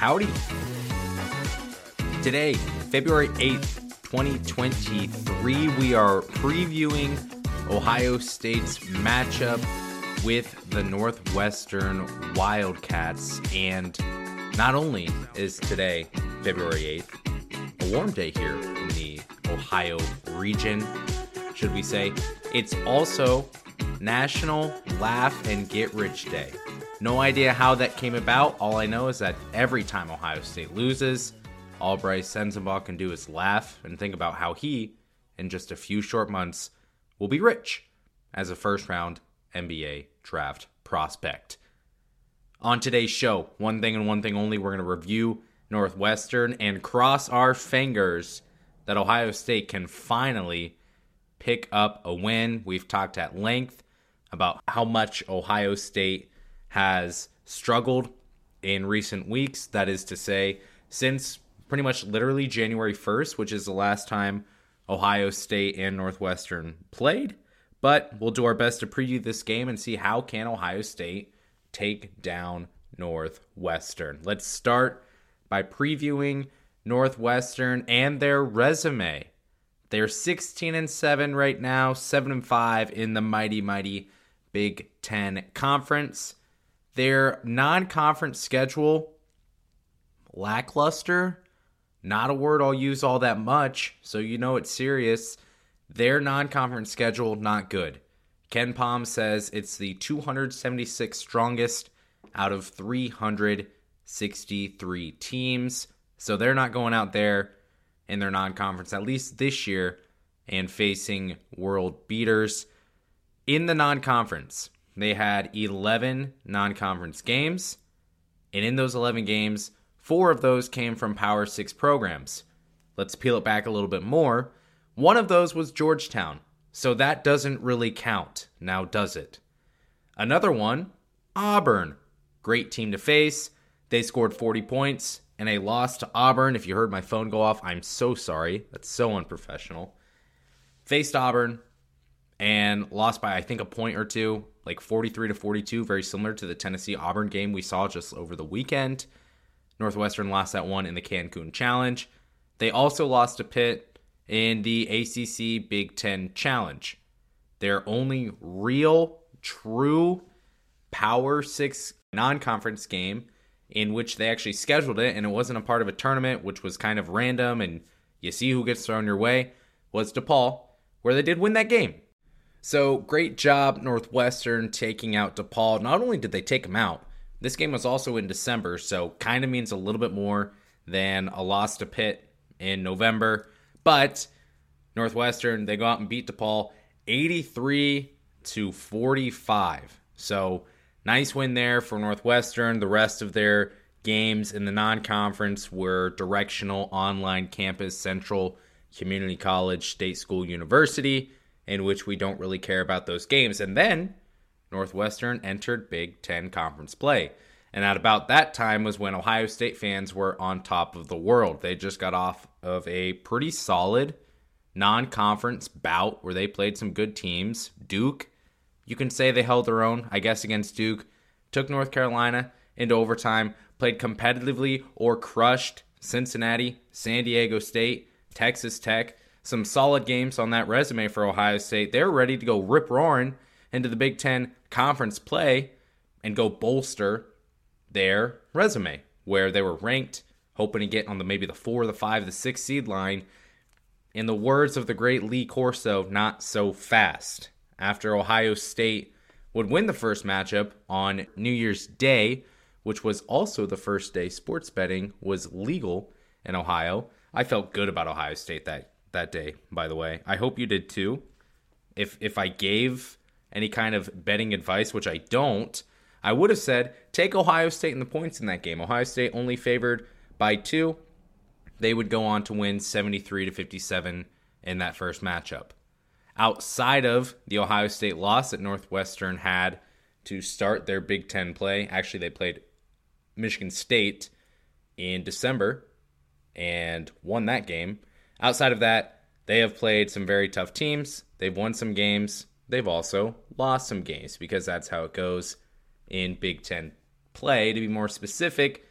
Howdy. Today, February 8th, 2023, we are previewing Ohio State's matchup with the Northwestern Wildcats. And not only is today, February 8th, a warm day here in the Ohio region, should we say, it's also National Laugh and Get Rich Day. No idea how that came about. All I know is that every time Ohio State loses, all Brice Sensabaugh can do is laugh and think about how he, in just a few short months, will be rich as a first round NBA draft prospect. On today's show, one thing and one thing only, we're going to review Northwestern and cross our fingers that Ohio State can finally pick up a win. We've talked at length about how much Ohio State has struggled in recent weeks. That is to say, since pretty much literally January 1st, which is the last time Ohio State and Northwestern played. But we'll do our best to preview this game and see how can Ohio State take down Northwestern. Let's start by previewing Northwestern and their resume. They're 16 and 7 right now, 7 and 5 in the mighty mighty Big 10 conference. Their non-conference schedule lackluster not a word I'll use all that much, so you know it's serious. Their non conference schedule, not good. KenPom says it's the 276 strongest out of 363 teams. So they're not going out there in their non conference, at least this year, and facing world beaters. In the non conference, they had 11 non conference games. And in those 11 games, Four of those came from Power 6 programs. Let's peel it back a little bit more. One of those was Georgetown, so that doesn't really count, now does it? Another one, Auburn. Great team to face. They scored 40 points and a loss to Auburn. If you heard my phone go off, I'm so sorry. That's so unprofessional. Faced Auburn and lost by I think a point or two, like 43 to 42, very similar to the Tennessee Auburn game we saw just over the weekend. Northwestern lost that one in the Cancun Challenge. They also lost to Pitt in the ACC Big Ten Challenge. Their only real, true Power Six non conference game in which they actually scheduled it and it wasn't a part of a tournament, which was kind of random and you see who gets thrown your way, was DePaul, where they did win that game. So great job, Northwestern, taking out DePaul. Not only did they take them out, this game was also in December, so kind of means a little bit more than a loss to Pitt in November. But Northwestern, they go out and beat DePaul 83 to 45. So nice win there for Northwestern. The rest of their games in the non-conference were directional online campus central community college state school university in which we don't really care about those games and then Northwestern entered Big Ten conference play. And at about that time was when Ohio State fans were on top of the world. They just got off of a pretty solid non conference bout where they played some good teams. Duke, you can say they held their own, I guess, against Duke. Took North Carolina into overtime, played competitively or crushed Cincinnati, San Diego State, Texas Tech. Some solid games on that resume for Ohio State. They're ready to go rip roaring into the Big Ten conference play and go bolster their resume where they were ranked, hoping to get on the maybe the four, the five, the six seed line. In the words of the great Lee Corso, not so fast. After Ohio State would win the first matchup on New Year's Day, which was also the first day sports betting was legal in Ohio. I felt good about Ohio State that that day, by the way. I hope you did too. If if I gave any kind of betting advice, which I don't, I would have said take Ohio State in the points in that game. Ohio State only favored by two. They would go on to win 73 to 57 in that first matchup. Outside of the Ohio State loss that Northwestern had to start their Big Ten play, actually, they played Michigan State in December and won that game. Outside of that, they have played some very tough teams. They've won some games they've also lost some games because that's how it goes in Big Ten play. To be more specific,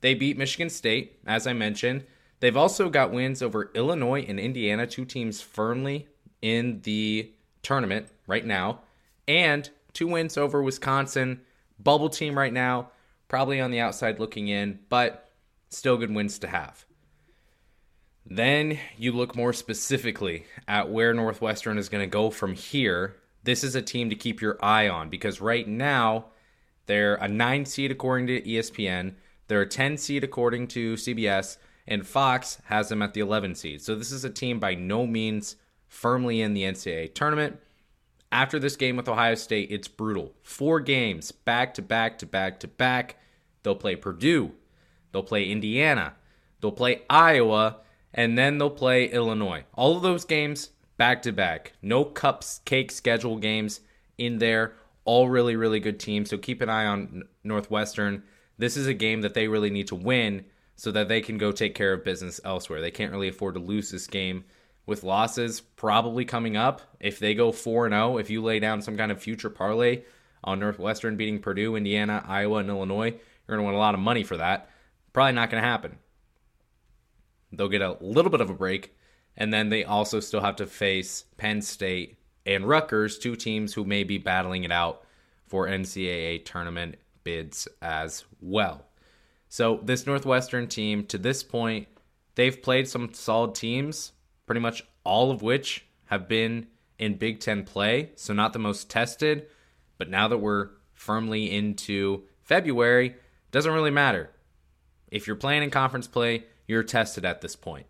They beat Michigan State, as I mentioned. They've also got wins over Illinois and Indiana, two teams firmly in the tournament right now, and two wins over Wisconsin, bubble team right now, probably on the outside looking in, but still good wins to have. Then you look more specifically at where Northwestern is going to go from here. This is a team to keep your eye on because right now they're a nine seed according to ESPN, they're a 10 seed according to CBS, and Fox has them at the 11 seed. So this is a team by no means firmly in the NCAA tournament. After this game with Ohio State, it's brutal. Four games back to back to back to back. They'll play Purdue, they'll play Indiana, they'll play Iowa, and then they'll play Illinois. All of those games back to back. No cups cake schedule games in there. All really, really good teams. So keep an eye on Northwestern. This is a game that they really need to win so that they can go take care of business elsewhere. They can't really afford to lose this game with losses probably coming up. If they go 4 0, if you lay down some kind of future parlay on Northwestern beating Purdue, Indiana, Iowa, and Illinois, you're going to win a lot of money for that. Probably not going to happen. They'll get a little bit of a break, and then they also still have to face Penn State and Rutgers, two teams who may be battling it out for NCAA tournament bids as well. So, this Northwestern team, to this point, they've played some solid teams, pretty much all of which have been in Big Ten play. So, not the most tested, but now that we're firmly into February, doesn't really matter. If you're playing in conference play, you're tested at this point.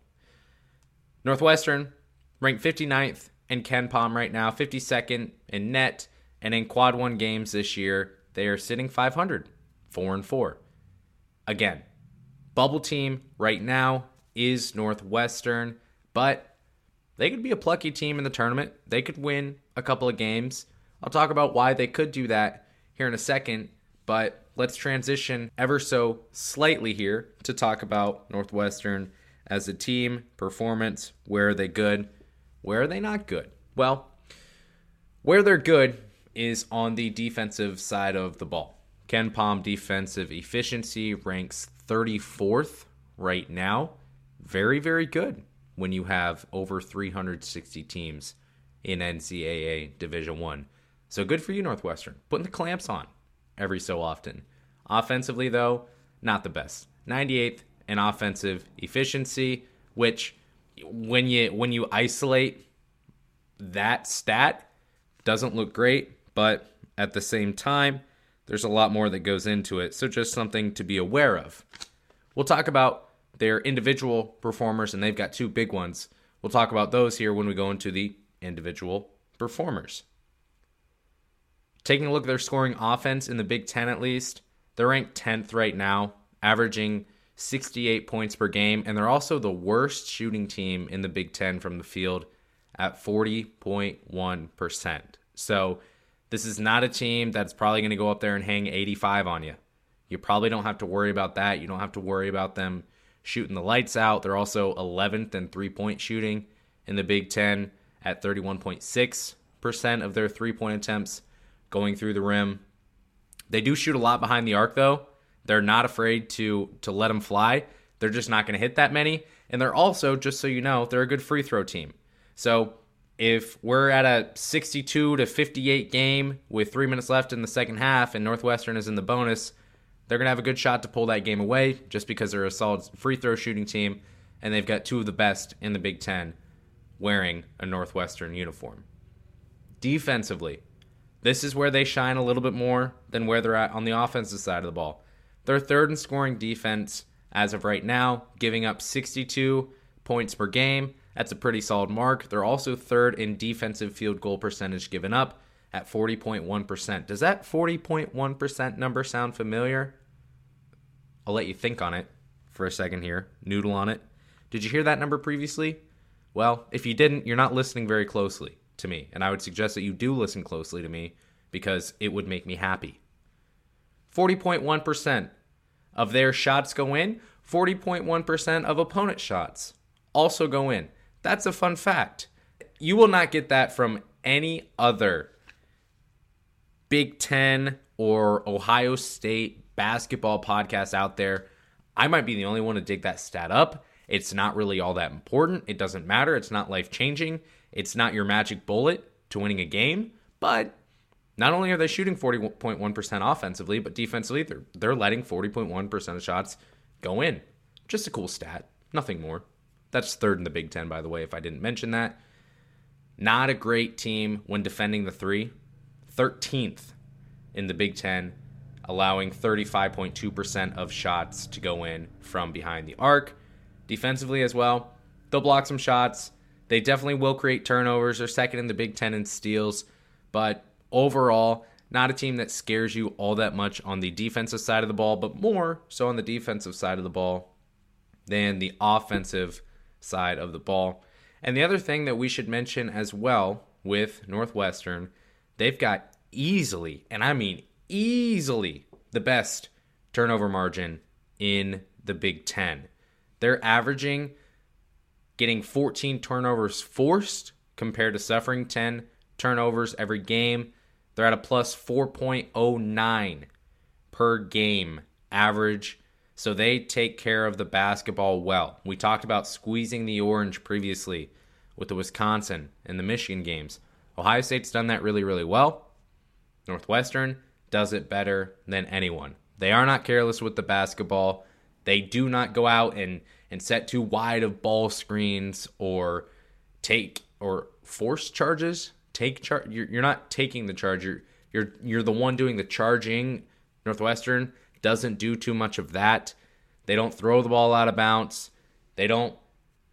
Northwestern ranked 59th in KenPom right now, 52nd in net, and in quad one games this year, they are sitting 500, 4 and 4. Again, bubble team right now is Northwestern, but they could be a plucky team in the tournament. They could win a couple of games. I'll talk about why they could do that here in a second, but let's transition ever so slightly here to talk about Northwestern as a team, performance, where are they good, where are they not good? Well, where they're good is on the defensive side of the ball. KenPom defensive efficiency ranks 34th right now. Very, very good when you have over 360 teams in NCAA Division 1. So good for you Northwestern. Putting the clamps on every so often. Offensively, though, not the best. 98th in offensive efficiency, which when you when you isolate that stat doesn't look great, but at the same time, there's a lot more that goes into it. So just something to be aware of. We'll talk about their individual performers, and they've got two big ones. We'll talk about those here when we go into the individual performers. Taking a look at their scoring offense in the Big Ten, at least, they're ranked 10th right now, averaging 68 points per game, and they're also the worst shooting team in the Big Ten from the field at 40.1%. So, this is not a team that's probably going to go up there and hang 85 on you. You probably don't have to worry about that. You don't have to worry about them shooting the lights out. They're also 11th in three point shooting in the Big Ten at 31.6% of their three point attempts going through the rim. They do shoot a lot behind the arc though. They're not afraid to to let them fly. They're just not going to hit that many. And they're also, just so you know, they're a good free throw team. So if we're at a 62 to 58 game with three minutes left in the second half and Northwestern is in the bonus, they're going to have a good shot to pull that game away just because they're a solid free throw shooting team and they've got two of the best in the Big Ten wearing a Northwestern uniform. Defensively, this is where they shine a little bit more than where they're at on the offensive side of the ball. They're third in scoring defense as of right now, giving up 62 points per game. That's a pretty solid mark. They're also third in defensive field goal percentage given up at 40.1%. Does that 40.1% number sound familiar? I'll let you think on it for a second here, noodle on it. Did you hear that number previously? Well, if you didn't, you're not listening very closely to me, and I would suggest that you do listen closely to me because it would make me happy. 40.1% of their shots go in, 40.1% of opponent shots also go in. That's a fun fact. You will not get that from any other Big Ten or Ohio State basketball podcast out there. I might be the only one to dig that stat up. It's not really all that important. It doesn't matter. It's not life changing. It's not your magic bullet to winning a game. But not only are they shooting 40.1% offensively, but defensively, they're, they're letting 40.1% of shots go in. Just a cool stat. Nothing more. That's third in the Big Ten, by the way, if I didn't mention that. Not a great team when defending the three. 13th in the Big Ten, allowing 35.2% of shots to go in from behind the arc. Defensively as well, they'll block some shots. They definitely will create turnovers. They're second in the Big Ten in steals, but overall, not a team that scares you all that much on the defensive side of the ball, but more so on the defensive side of the ball than the offensive side of the ball. And the other thing that we should mention as well with Northwestern, they've got easily, and I mean easily, the best turnover margin in the Big Ten. They're averaging getting 14 turnovers forced compared to suffering 10 turnovers every game. They're at a plus 4.09 per game average. So they take care of the basketball well. We talked about squeezing the orange previously with the Wisconsin and the Michigan games. Ohio State's done that really, really well. Northwestern does it better than anyone. They are not careless with the basketball. They do not go out and, and set too wide of ball screens or take or force charges. Take charge. You're, you're not taking the charge. You're, you're you're the one doing the charging. Northwestern doesn't do too much of that. They don't throw the ball out of bounds. They don't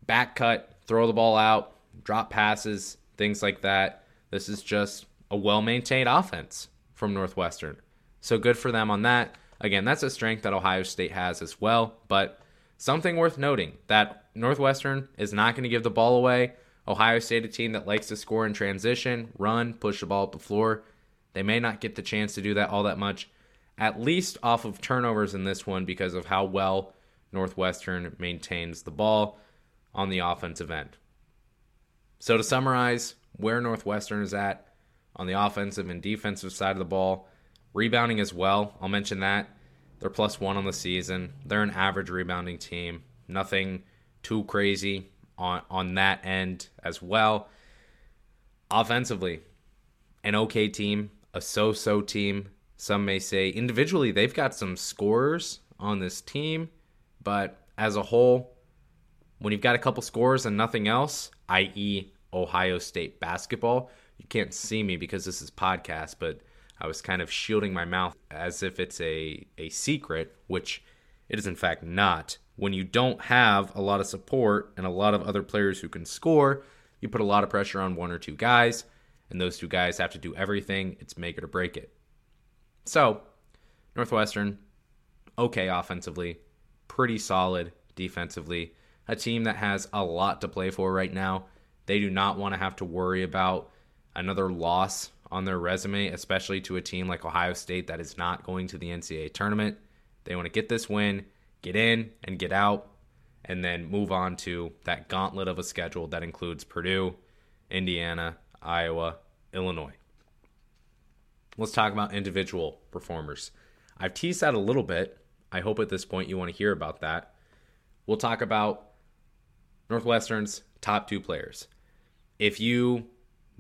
back cut, throw the ball out, drop passes, things like that. This is just a well maintained offense from Northwestern. So good for them on that. Again, that's a strength that Ohio State has as well. But something worth noting that Northwestern is not going to give the ball away. Ohio State, a team that likes to score in transition, run, push the ball up the floor. They may not get the chance to do that all that much, at least off of turnovers in this one because of how well Northwestern maintains the ball on the offensive end. So to summarize where Northwestern is at on the offensive and defensive side of the ball, rebounding as well. I'll mention that. They're plus one on the season. They're an average rebounding team. Nothing too crazy on, on that end as well. Offensively, an okay team, a so so team. Some may say individually, they've got some scorers on this team, but as a whole, when you've got a couple scores and nothing else, i.e., Ohio State basketball, you can't see me because this is podcast, but I was kind of shielding my mouth as if it's a, a secret, which it is in fact not. When you don't have a lot of support and a lot of other players who can score, you put a lot of pressure on one or two guys, and those two guys have to do everything. It's make it or break it. So, Northwestern, okay offensively, pretty solid defensively a team that has a lot to play for right now. They do not want to have to worry about another loss on their resume, especially to a team like Ohio State that is not going to the NCAA tournament. They want to get this win, get in and get out, and then move on to that gauntlet of a schedule that includes Purdue, Indiana, Iowa, Illinois. Let's talk about individual performers. I've teased that a little bit. I hope at this point you want to hear about that. We'll talk about Northwestern's top two players. If you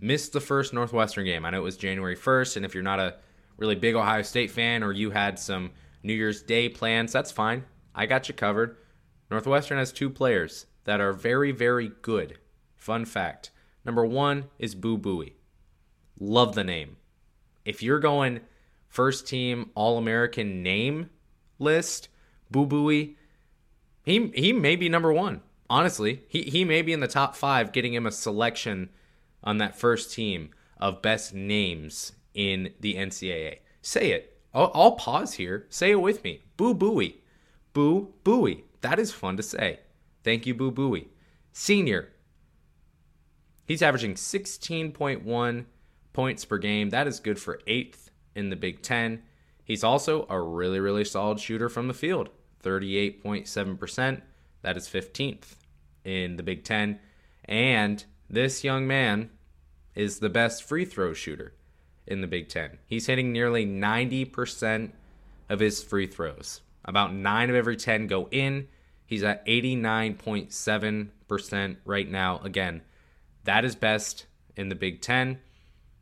missed the first Northwestern game, I know it was January 1st, and if you're not a really big Ohio State fan or you had some New Year's Day plans, that's fine. I got you covered. Northwestern has two players that are very, very good. Fun fact number one is Boo Buie. Love the name. If you're going first team All American name list, Boo Buie, he, he may be number one honestly, he, he may be in the top five, getting him a selection on that first team of best names in the NCAA. Say it. I'll, I'll pause here. Say it with me. Boo Buie. Boo Buie. That is fun to say. Thank you, Boo Buie. Senior. He's averaging 16.1 points per game. That is good for eighth in the Big Ten. He's also a really, really solid shooter from the field. 38.7%. That is 15th in the Big Ten. And this young man is the best free throw shooter in the Big Ten. He's hitting nearly 90% of his free throws. About nine of every 10 go in. He's at 89.7% right now. Again, that is best in the Big Ten.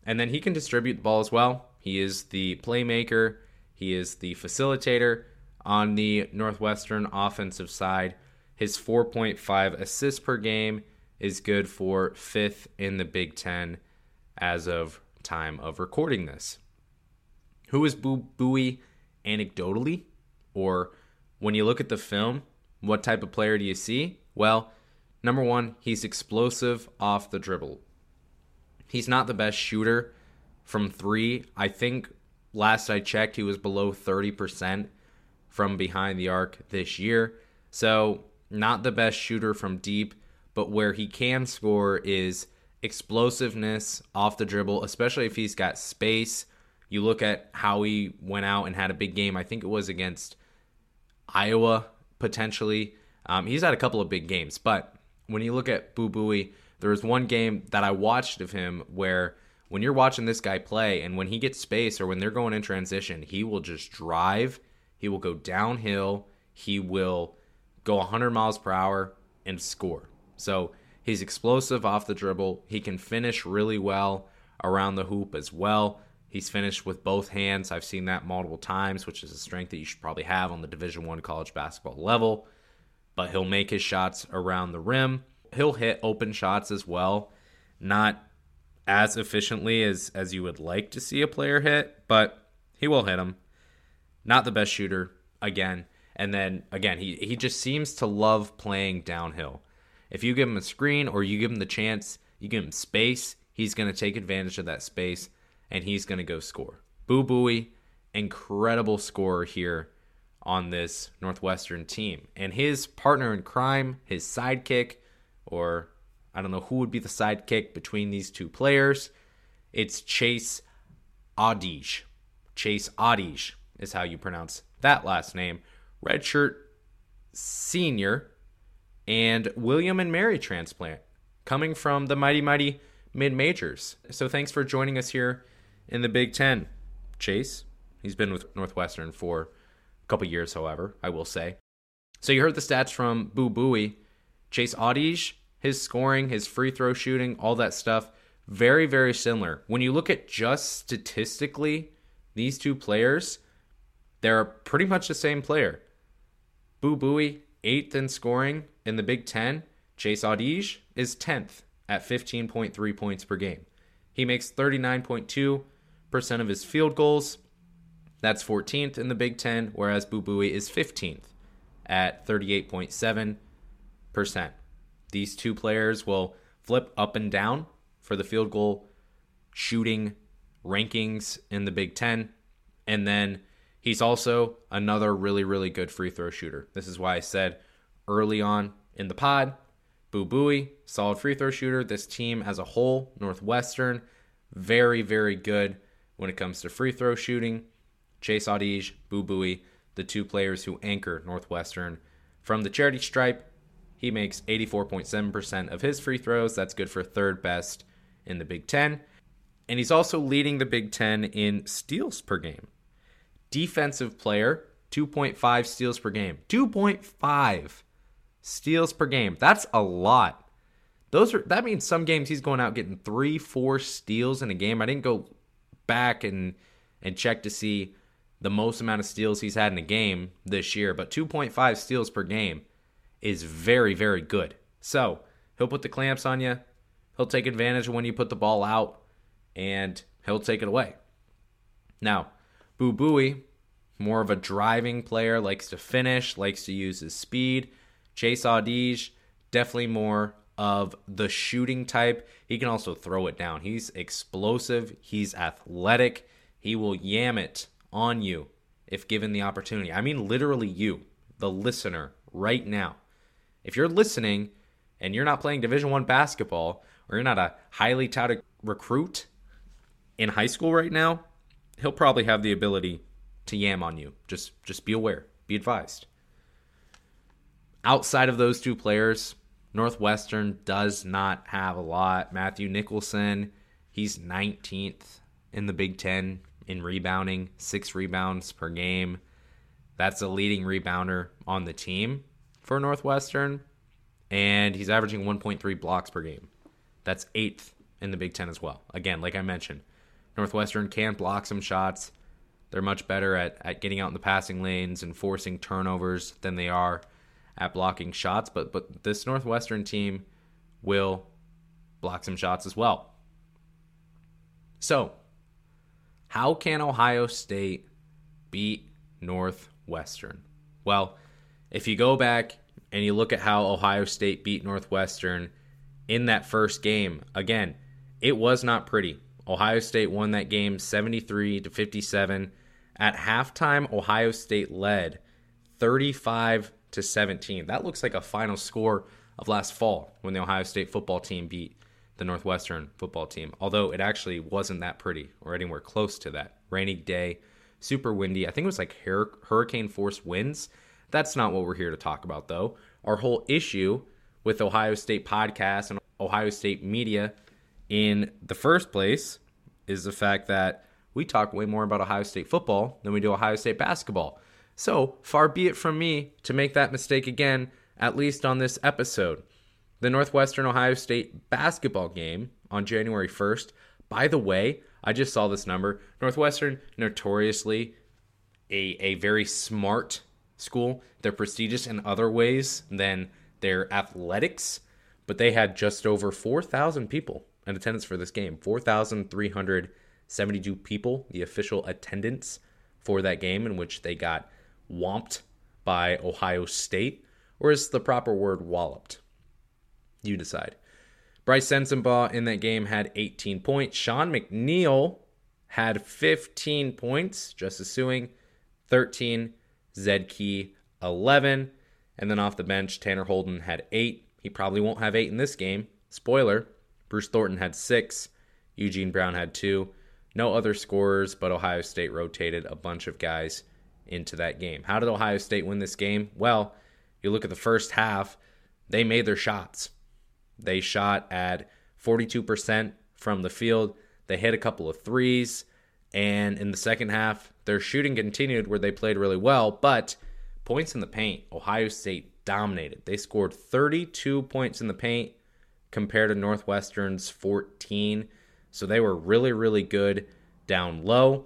And then he can distribute the ball as well. He is the playmaker, he is the facilitator on the Northwestern offensive side. His 4.5 assists per game is good for fifth in the Big Ten as of time of recording this. Who is Boo Buie anecdotally? Or when you look at the film, what type of player do you see? Well, number one, he's explosive off the dribble. He's not the best shooter from three. I think last I checked, he was below 30% from behind the arc this year. So not the best shooter from deep, but where he can score is explosiveness off the dribble, especially if he's got space. You look at how he went out and had a big game. I think it was against Iowa, potentially. Um, he's had a couple of big games, but when you look at Boo Buie, there was one game that I watched of him where when you're watching this guy play and when he gets space or when they're going in transition, he will just drive, he will go downhill, he will go 100 miles per hour, and score. So he's explosive off the dribble. He can finish really well around the hoop as well. He's finished with both hands. I've seen that multiple times, which is a strength that you should probably have on the Division One college basketball level. But he'll make his shots around the rim. He'll hit open shots as well, not as efficiently as as you would like to see a player hit, but he will hit them. Not the best shooter again. And then again, he, he just seems to love playing downhill. If you give him a screen or you give him the chance, you give him space, he's going to take advantage of that space and he's going to go score. Boo Buie, incredible scorer here on this Northwestern team. And his partner in crime, his sidekick, or I don't know who would be the sidekick between these two players, it's Chase Audige. Chase Audige is how you pronounce that last name redshirt senior, and William and Mary transplant coming from the mighty, mighty mid majors. So thanks for joining us here in the Big Ten. Chase, he's been with Northwestern for a couple years, however, I will say. So you heard the stats from Boo Buie. Chase Audige, his scoring, his free throw shooting, all that stuff, very, very similar. When you look at just statistically, these two players, they're pretty much the same player. Boo Buie, eighth in scoring in the Big Ten. Chase Audige is 10th at 15.3 points per game. He makes 39.2% of his field goals. That's 14th in the Big Ten, whereas Boo Buie is 15th at 38.7%. These two players will flip up and down for the field goal shooting rankings in the Big Ten. And then He's also another really, really good free throw shooter. This is why I said early on in the pod, Boo Buie, solid free throw shooter. This team as a whole, Northwestern, very, very good when it comes to free throw shooting. Chase Audige, Boo Buie, the two players who anchor Northwestern from the charity stripe. He makes 84.7% of his free throws. That's good for third best in the Big Ten. And he's also leading the Big Ten in steals per game defensive player, 2.5 steals per game. 2.5 steals per game. That's a lot. Those are that means some games he's going out getting 3 4 steals in a game. I didn't go back and and check to see the most amount of steals he's had in a game this year, but 2.5 steals per game is very very good. So, he'll put the clamps on you. He'll take advantage when you put the ball out and he'll take it away. Now, Boo Buie, more of a driving player, likes to finish, likes to use his speed. Chase Audige, definitely more of the shooting type. He can also throw it down. He's explosive, he's athletic, he will yam it on you if given the opportunity. I mean, literally, you, the listener, right now. If you're listening and you're not playing Division One basketball, or you're not a highly touted recruit in high school right now, he'll probably have the ability to yam on you. Just just be aware, be advised. Outside of those two players, Northwestern does not have a lot. Matthew Nicholson, he's 19th in the Big 10 in rebounding, 6 rebounds per game. That's a leading rebounder on the team for Northwestern, and he's averaging 1.3 blocks per game. That's eighth in the Big Ten as well. Again, like I mentioned, Northwestern can block some shots. They're much better at, at getting out in the passing lanes and forcing turnovers than they are at blocking shots. But but this Northwestern team will block some shots as well. So, how can Ohio State beat Northwestern? Well, if you go back and you look at how Ohio State beat Northwestern in that first game, again, it was not pretty. Ohio State won that game 73 to 57. At halftime, Ohio State led 35 to 17. That looks like a final score of last fall when the Ohio State football team beat the Northwestern football team, although it actually wasn't that pretty or anywhere close to that. Rainy day, super windy. I think it was like hurricane force winds. That's not what we're here to talk about, though. Our whole issue with Ohio State podcasts and Ohio State media in the first place is the fact that we talk way more about Ohio State football than we do Ohio State basketball. So far be it from me to make that mistake again, at least on this episode. The Northwestern Ohio State basketball game on January 1st. By the way, I just saw this number. Northwestern, notoriously a, a very smart school. They're prestigious in other ways than their athletics, but they had just over 4,000 people in attendance for this game 4,372 people, the official attendance for that game, in which they got whomped by Ohio State. Or is the proper word walloped? You decide. Brice Sensabaugh in that game had 18 points. Sean McNeil had 15 points. Justice Sueing, 13. Zed Key, 11. And then off the bench, Tanner Holden had 8. He probably won't have 8 in this game. Spoiler, Bruce Thornton had six. Eugene Brown had two. No other scorers, but Ohio State rotated a bunch of guys into that game. How did Ohio State win this game? Well, you look at the first half, they made their shots. They shot at 42% from the field. They hit a couple of threes. And in the second half, their shooting continued where they played really well. But points in the paint, Ohio State dominated. They scored 32 points in the paint compared to Northwestern's 14. So they were really, really good down low.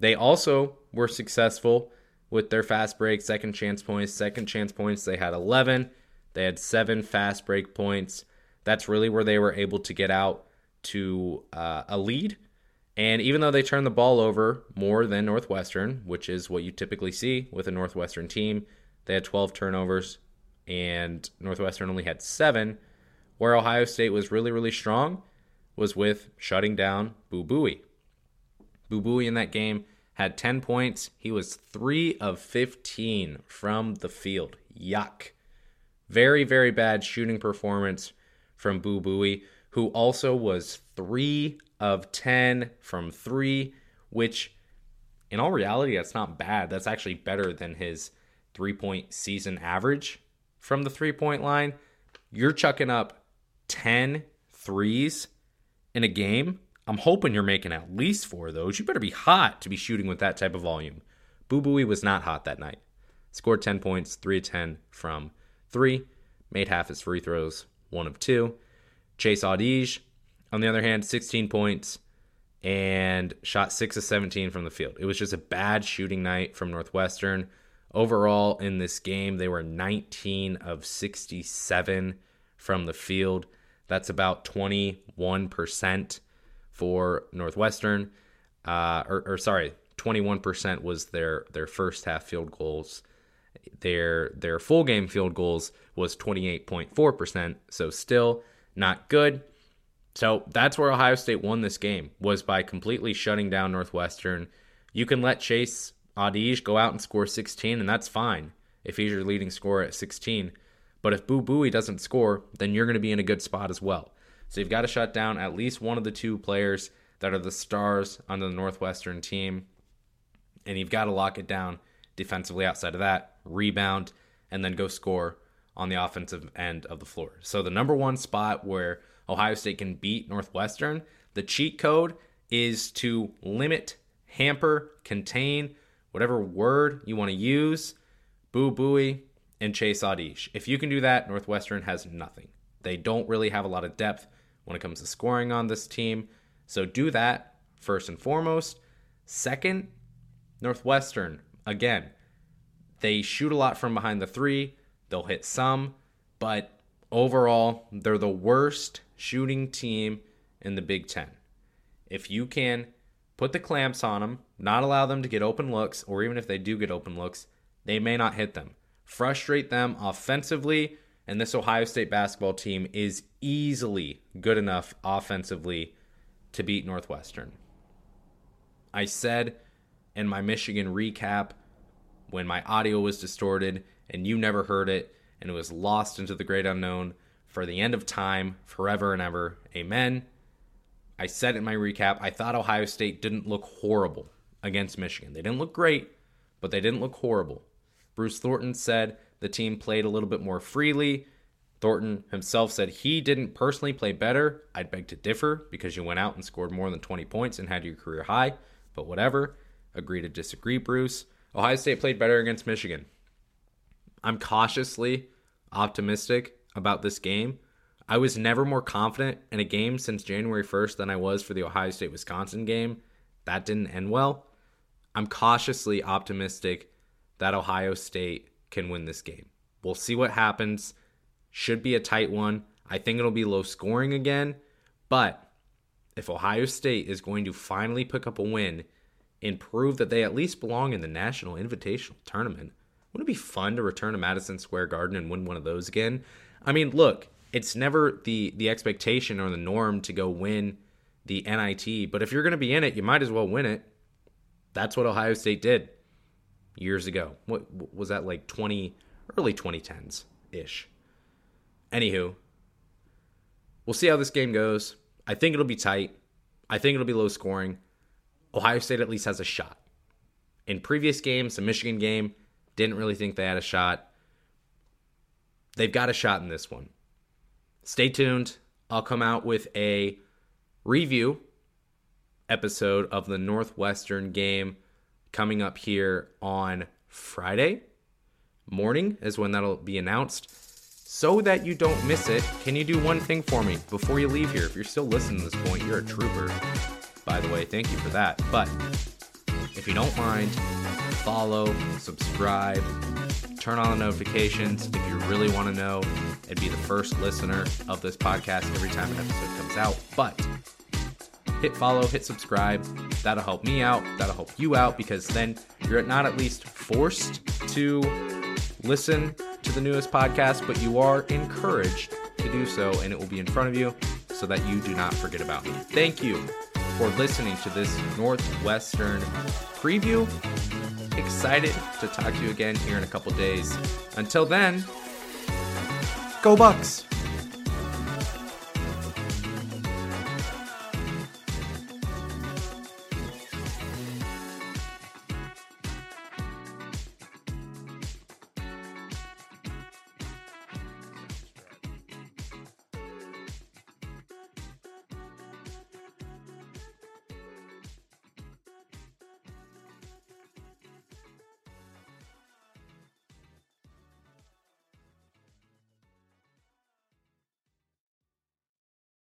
They also were successful with their fast break, second chance points. Second chance points, they had 11. They had seven fast break points. That's really where they were able to get out to uh, a lead. And even though they turned the ball over more than Northwestern, which is what you typically see with a Northwestern team, they had 12 turnovers, and Northwestern only had seven. Where Ohio State was really, really strong was with shutting down Boo Buie. Boo Buie in that game had 10 points. He was 3 of 15 from the field. Yuck. Very, very bad shooting performance from Boo Buie, who also was 3 of 10 from 3, which in all reality, that's not bad. That's actually better than his three point season average from the three point line. You're chucking up 10 threes in a game, I'm hoping you're making at least four of those. You better be hot to be shooting with that type of volume. Boo Buie was not hot that night. Scored 10 points, 3 of 10 from 3, made half his free throws, 1 of 2. Chase Audige, on the other hand, 16 points and shot 6 of 17 from the field. It was just a bad shooting night from Northwestern. Overall, in this game, they were 19 of 67 from the field. That's about 21% for Northwestern. Uh, or, or sorry, 21% was their their first half field goals. Their their full game field goals was 28.4%, so still not good. So that's where Ohio State won this game was by completely shutting down Northwestern. You can let Chase Audige go out and score 16, and that's fine if he's your leading scorer at 16. But if Boo Buie doesn't score, then you're going to be in a good spot as well. So you've got to shut down at least one of the two players that are the stars on the Northwestern team. And you've got to lock it down defensively outside of that, rebound, and then go score on the offensive end of the floor. So the number one spot where Ohio State can beat Northwestern, the cheat code is to limit, hamper, contain whatever word you want to use, Boo Buie and Chase Audige. If you can do that, Northwestern has nothing. They don't really have a lot of depth when it comes to scoring on this team. So do that first and foremost. Second, Northwestern, again, they shoot a lot from behind the three. They'll hit some, but overall, they're the worst shooting team in the Big Ten. If you can put the clamps on them, not allow them to get open looks, or even if they do get open looks, they may not hit them. Frustrate them offensively, and this Ohio State basketball team is easily good enough offensively to beat Northwestern. I said in my Michigan recap when my audio was distorted and you never heard it and it was lost into the great unknown for the end of time, forever and ever. Amen. I said in my recap, I thought Ohio State didn't look horrible against Michigan. They didn't look great, but they didn't look horrible. Bruce Thornton said the team played a little bit more freely. Thornton himself said he didn't personally play better. I'd beg to differ because you went out and scored more than 20 points and had your career high, but whatever. Agree to disagree, Bruce. Ohio State played better against Michigan. I'm cautiously optimistic about this game. I was never more confident in a game since January 1st than I was for the Ohio State Wisconsin game. That didn't end well. I'm cautiously optimistic that Ohio State can win this game. We'll see what happens. Should be a tight one. I think it'll be low scoring again. But if Ohio State is going to finally pick up a win and prove that they at least belong in the National Invitational Tournament, wouldn't it be fun to return to Madison Square Garden and win one of those again? I mean, look, it's never the the expectation or the norm to go win the NIT, but if you're going to be in it, you might as well win it. That's what Ohio State did years ago. What was that like 20 early 2010s ish. Anywho, we'll see how this game goes. I think it'll be tight. I think it'll be low scoring. Ohio State at least has a shot. In previous games, the Michigan game, didn't really think they had a shot. They've got a shot in this one. Stay tuned. I'll come out with a review episode of the Northwestern game coming up here on Friday morning, is when that'll be announced. So that you don't miss it, can you do one thing for me before you leave here? If you're still listening to this point, you're a trooper. By the way, thank you for that. But if you don't mind, follow, subscribe, turn on the notifications if you really want to know and be the first listener of this podcast every time an episode comes out. But hit follow, hit subscribe. That'll help me out. That'll help you out because then you're not at least forced to listen to the newest podcast, but you are encouraged to do so, and it will be in front of you so that you do not forget about me. Thank you for listening to this Northwestern preview. Excited to talk to you again here in a couple days. Until then, go Bucks!